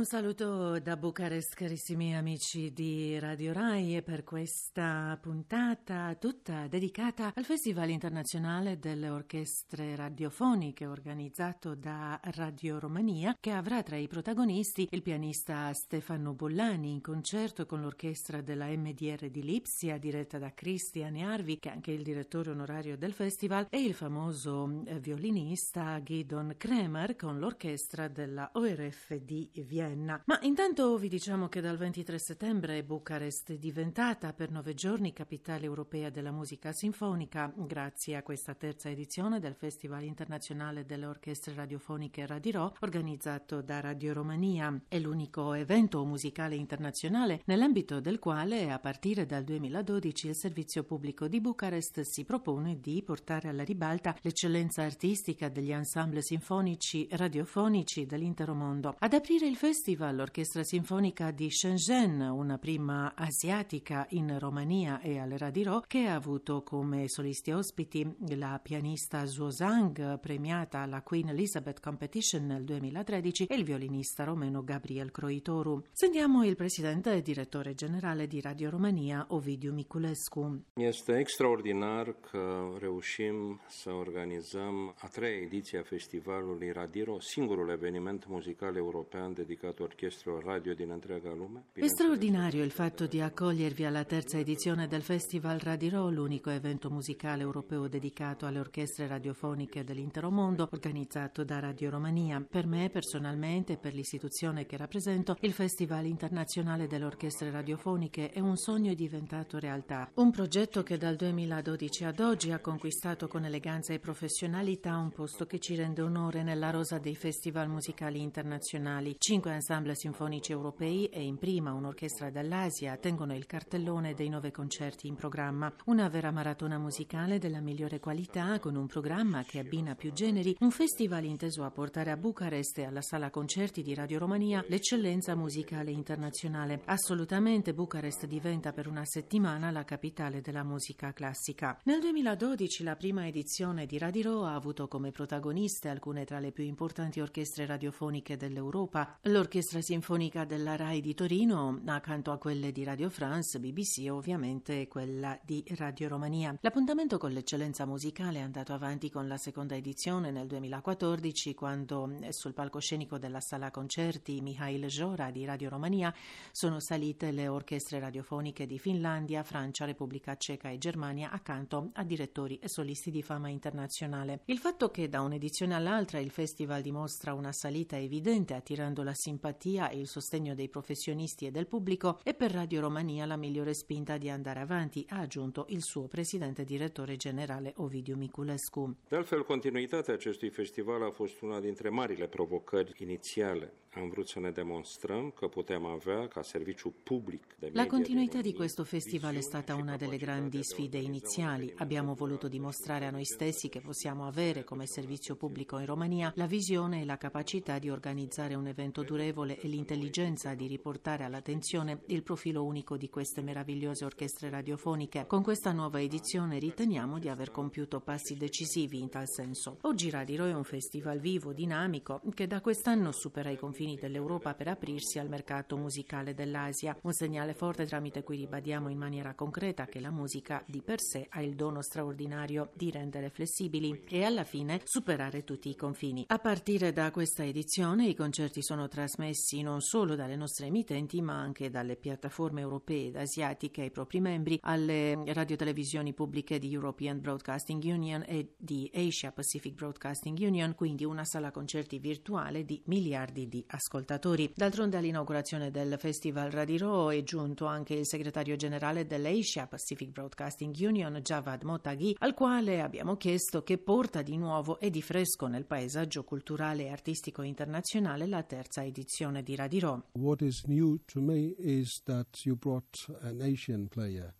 Un saluto da Bucarest, carissimi amici di Radio Rai, per questa puntata tutta dedicata al Festival internazionale delle orchestre radiofoniche organizzato da Radio Romania, che avrà tra i protagonisti il pianista Stefano Bollani in concerto con l'orchestra della MDR di Lipsia, diretta da Cristian Arvi, che è anche il direttore onorario del festival, e il famoso eh, violinista Gidon Kremer con l'orchestra della ORF di Vienna. Vienna. Ma intanto vi diciamo che dal 23 settembre Bucarest è diventata per nove giorni capitale europea della musica sinfonica grazie a questa terza edizione del Festival internazionale delle orchestre radiofoniche Radirò organizzato da Radio Romania. È l'unico evento musicale internazionale nell'ambito del quale a partire dal 2012 il servizio pubblico di Bucarest si propone di portare alla ribalta l'eccellenza artistica degli ensemble sinfonici radiofonici dell'intero mondo. Ad aprire il festival festival l'Orchestra Sinfonica di Shenzhen, una prima asiatica in Romania e al Radirò, che ha avuto come solisti ospiti la pianista Zhuo Zhang, premiata alla Queen Elizabeth Competition nel 2013, e il violinista romeno Gabriel Croitoru. Sentiamo il presidente e direttore generale di Radio Romania, Ovidiu Miculescu. Este extraordinar că reușim să organizăm a treia ediție a festivalului Radiro, singurul eveniment muzical european dedicat È straordinario il fatto di accogliervi alla terza edizione del Festival Radirò, l'unico evento musicale europeo dedicato alle orchestre radiofoniche dell'intero mondo, organizzato da Radio Romania. Per me personalmente e per l'istituzione che rappresento, il Festival internazionale delle orchestre radiofoniche è un sogno diventato realtà. Un progetto che dal 2012 ad oggi ha conquistato con eleganza e professionalità un posto che ci rende onore nella rosa dei festival musicali internazionali. Cinque ensemble sinfonici europei e in prima un'orchestra dall'Asia tengono il cartellone dei nove concerti in programma. Una vera maratona musicale della migliore qualità con un programma che abbina più generi, un festival inteso a portare a Bucarest e alla sala concerti di Radio Romania l'eccellenza musicale internazionale. Assolutamente Bucarest diventa per una settimana la capitale della musica classica. Nel 2012 la prima edizione di Radio ha avuto come protagoniste alcune tra le più importanti orchestre radiofoniche dell'Europa. L'orchestra l'Orchestra Sinfonica della RAI di Torino, accanto a quelle di Radio France, BBC e ovviamente quella di Radio Romania. L'appuntamento con l'eccellenza musicale è andato avanti con la seconda edizione nel 2014, quando sul palcoscenico della sala concerti Mihail Jora di Radio Romania sono salite le orchestre radiofoniche di Finlandia, Francia, Repubblica Ceca e Germania accanto a direttori e solisti di fama internazionale. Il fatto che da un'edizione all'altra il festival dimostra una salita evidente attirando la simpatia simpatia e il sostegno dei professionisti e del pubblico è per Radio Romania la migliore spinta di andare avanti, ha aggiunto il suo presidente direttore generale Ovidiu Miculescu. De altfel, continuitatea acestui festival a fost una dintre marile provocări inițiale. Am vrut să ne demonstrăm că putem avea ca serviciu public de La continuità di questo festival è stata una delle grandi sfide iniziali. Abbiamo voluto dimostrare a noi stessi che possiamo avere come servizio pubblico in Romania la visione e la capacità di organizzare un evento durevole e l'intelligenza di riportare all'attenzione il profilo unico di queste meravigliose orchestre radiofoniche. Con questa nuova edizione riteniamo di aver compiuto passi decisivi in tal senso. Oggi Radiro è un festival vivo, dinamico, che da quest'anno supera i confini dell'Europa per aprirsi al mercato musicale dell'Asia, un segnale forte tramite cui ribadiamo in maniera concreta che la musica di per sé ha il dono straordinario di rendere flessibili e alla fine superare tutti i confini. A partire da questa edizione i concerti sono trasmessi trasmessi non solo dalle nostre emittenti ma anche dalle piattaforme europee ed asiatiche ai propri membri, alle radiotelevisioni pubbliche di European Broadcasting Union e di Asia Pacific Broadcasting Union, quindi una sala concerti virtuale di miliardi di ascoltatori. D'altronde all'inaugurazione del Festival Radiro è giunto anche il segretario generale dell'Asia Pacific Broadcasting Union, Javad Motaghi, al quale abbiamo chiesto che porta di nuovo e di fresco nel paesaggio culturale e artistico internazionale la terza edizione edizione di Radirò. What is new to me is that you brought an Asian player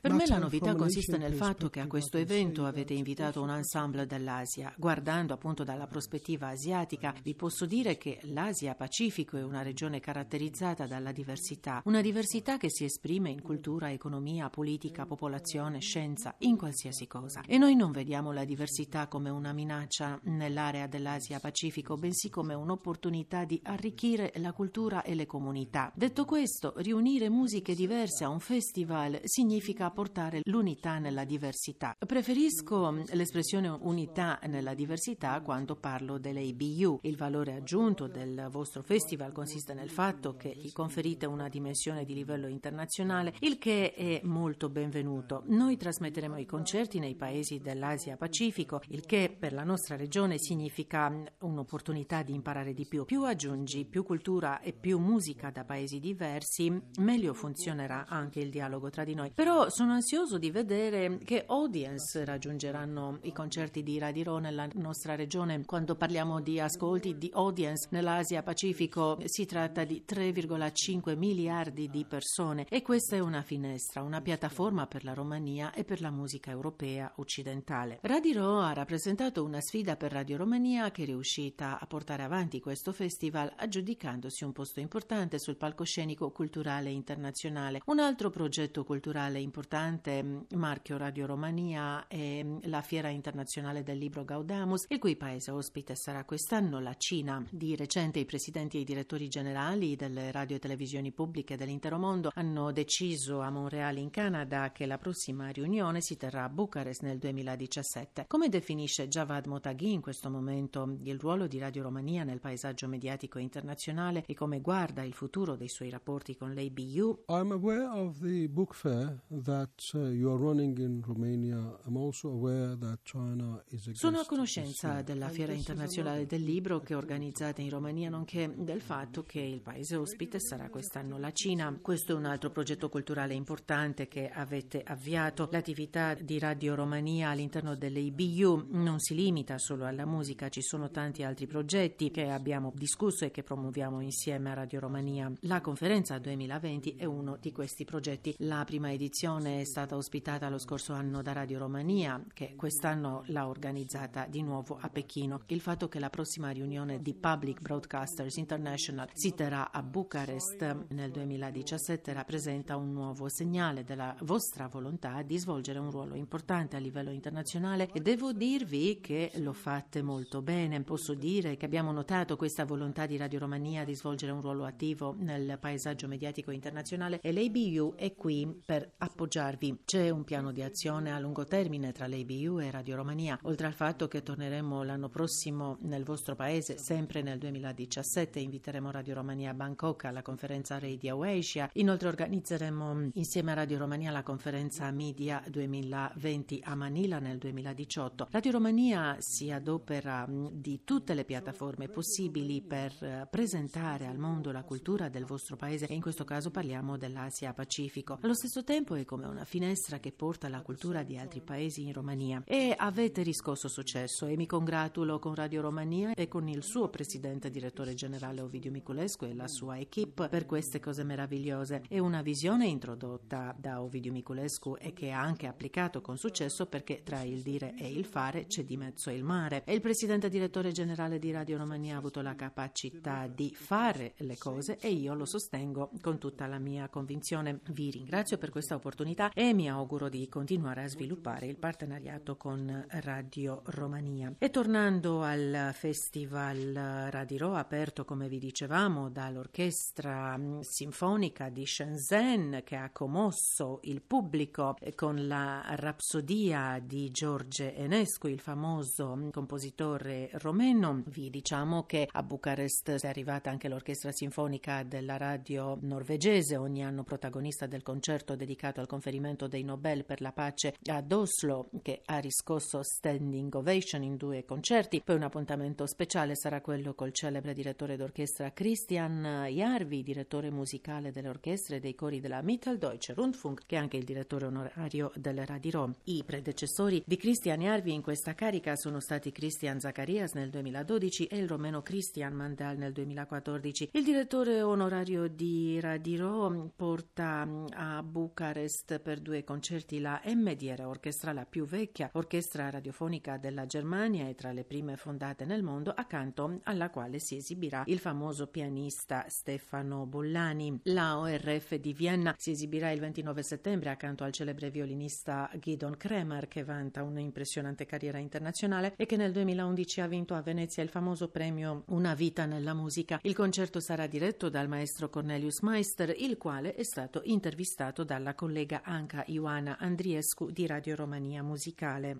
Per me la novità consiste nel fatto che a questo evento avete invitato un ensemble dell'Asia. Guardando appunto dalla prospettiva asiatica, vi posso dire che l'Asia-Pacifico è una regione caratterizzata dalla diversità, una diversità che si esprime in cultura, economia, politica, popolazione, scienza, in qualsiasi cosa. E noi non vediamo la diversità come una minaccia nell'area dell'Asia-Pacifico, bensì come un'opportunità di arricchire la cultura e le comunità. Detto questo, riunire musica musiche diverse a un festival significa portare l'unità nella diversità. Preferisco l'espressione unità nella diversità quando parlo dell'ABU. Il valore aggiunto del vostro festival consiste nel fatto che gli conferite una dimensione di livello internazionale, il che è molto benvenuto. Noi trasmetteremo i concerti nei paesi dell'Asia Pacifico, il che per la nostra regione significa un'opportunità di imparare di più. Più aggiungi più cultura e più musica da paesi diversi, meglio funziona funzionerà anche il dialogo tra di noi. Però sono ansioso di vedere che audience raggiungeranno i concerti di Radio nella nostra regione. Quando parliamo di ascolti di audience nell'Asia Pacifico si tratta di 3,5 miliardi di persone e questa è una finestra, una piattaforma per la Romania e per la musica europea occidentale. Radio ha rappresentato una sfida per Radio Romania che è riuscita a portare avanti questo festival aggiudicandosi un posto importante sul palcoscenico culturale internazionale internazionale. Un altro progetto culturale importante, mm, marchio Radio Romania, è mm, la Fiera internazionale del libro Gaudamus, il cui paese ospite sarà quest'anno la Cina. Di recente i presidenti e i direttori generali delle radio e televisioni pubbliche dell'intero mondo hanno deciso a Montreal in Canada che la prossima riunione si terrà a Bucarest nel 2017. Come definisce Javad Motaghi in questo momento il ruolo di Radio Romania nel paesaggio mediatico internazionale e come guarda il futuro dei suoi rapporti con l'ABU? I'm aware of the book fair that uh, you are running in Romania. I'm also aware that China is a Sono a conoscenza della Fiera internazionale del libro che organizzate in Romania, nonché del fatto che il paese ospite sarà quest'anno la Cina. Questo è un altro progetto culturale importante che avete avviato. L'attività di Radio Romania all'interno dell'IBU non si limita solo alla musica, ci sono tanti altri progetti che abbiamo discusso e che promuoviamo insieme a Radio Romania. La conferenza 2020 è un uno di questi progetti. La prima edizione è stata ospitata lo scorso anno da Radio Romania, che quest'anno l'ha organizzata di nuovo a Pechino. Il fatto che la prossima riunione di Public Broadcasters International si terrà a Bucarest nel 2017 rappresenta un nuovo segnale della vostra volontà di svolgere un ruolo importante a livello internazionale e devo dirvi che lo fate molto bene. Posso dire che abbiamo notato questa volontà di Radio Romania di svolgere un ruolo attivo nel paesaggio mediatico internazionale internazionale e l'ABU è qui per appoggiarvi. C'è un piano di azione a lungo termine tra l'ABU e Radio Romania, oltre al fatto che torneremo l'anno prossimo nel vostro paese, sempre nel 2017, inviteremo Radio Romania a Bangkok alla conferenza Radio Asia, inoltre organizzeremo insieme a Radio Romania la conferenza Media 2020 a Manila nel 2018. Radio Romania si adopera di tutte le piattaforme possibili per eh, presentare al mondo la cultura del vostro paese e in questo caso parliamo ramo dell'Asia Pacifico. Allo stesso tempo è come una finestra che porta la cultura di altri paesi in Romania. E avete riscosso successo e mi congratulo con Radio Romania e con il suo presidente direttore generale Ovidio Miculescu e la sua equipe per queste cose meravigliose. È una visione introdotta da Ovidio Miculescu e che ha anche applicato con successo perché tra il dire e il fare c'è di mezzo il mare. E il presidente direttore generale di Radio Romania ha avuto la capacità di fare le cose e io lo sostengo con tutta la mia convinzione. Vi ringrazio per questa opportunità e mi auguro di continuare a sviluppare il partenariato con Radio Romania. E tornando al Festival Radiro, aperto come vi dicevamo dall'Orchestra Sinfonica di Shenzhen che ha commosso il pubblico con la rapsodia di George Enescu, il famoso compositore romeno, vi diciamo che a Bucarest è arrivata anche l'Orchestra Sinfonica della radio norvegese, ogni anno protagonista del concerto dedicato al conferimento dei Nobel per la pace ad Oslo, che ha riscosso standing ovation in due concerti. Poi un appuntamento speciale sarà quello col celebre direttore d'orchestra Christian Jarvi, direttore musicale delle orchestre e dei cori della Mitteldeutsche Rundfunk, che è anche il direttore onorario del Radio I predecessori di Christian Jarvi in questa carica sono stati Christian Zacharias nel 2012 e il romeno Christian Mandal nel 2014. Il direttore onorario di incontro porta a Bucarest per due concerti la MDR Orchestra, la più vecchia orchestra radiofonica della Germania e tra le prime fondate nel mondo, accanto alla quale si esibirà il famoso pianista Stefano Bollani. La ORF di Vienna si esibirà il 29 settembre accanto al celebre violinista Gidon Kremer che vanta un'impressionante carriera internazionale e che nel 2011 ha vinto a Venezia il famoso premio Una vita nella musica. Il concerto sarà diretto dal maestro Cornelius Meister, il quale è stato intervistato dalla collega Anca Ioana Andriescu di Radio Romania Musicale.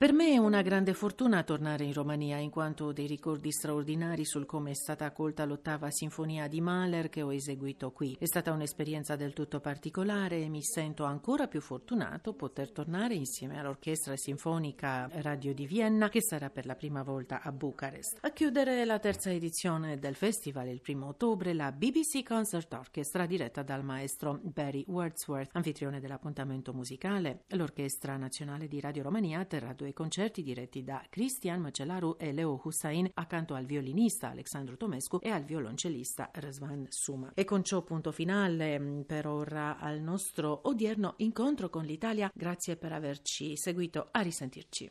Per me è una grande fortuna tornare in Romania in quanto ho dei ricordi straordinari sul come è stata accolta l'ottava sinfonia di Mahler che ho eseguito qui. È stata un'esperienza del tutto particolare e mi sento ancora più fortunato poter tornare insieme all'Orchestra Sinfonica Radio di Vienna che sarà per la prima volta a Bucarest. A chiudere la terza edizione del festival il primo ottobre la BBC Concert Orchestra diretta dal maestro Barry Wordsworth, anfitrione dell'appuntamento musicale. L'Orchestra Nazionale di Radio Romania terrà due concerti diretti da Cristian Macelaru e Leo Hussain accanto al violinista Alexandru Tomescu e al violoncellista Răzvan Suma. E con ciò punto finale mm, per ora al nostro odierno incontro con l'Italia. Grazie per averci seguito. A risentirci.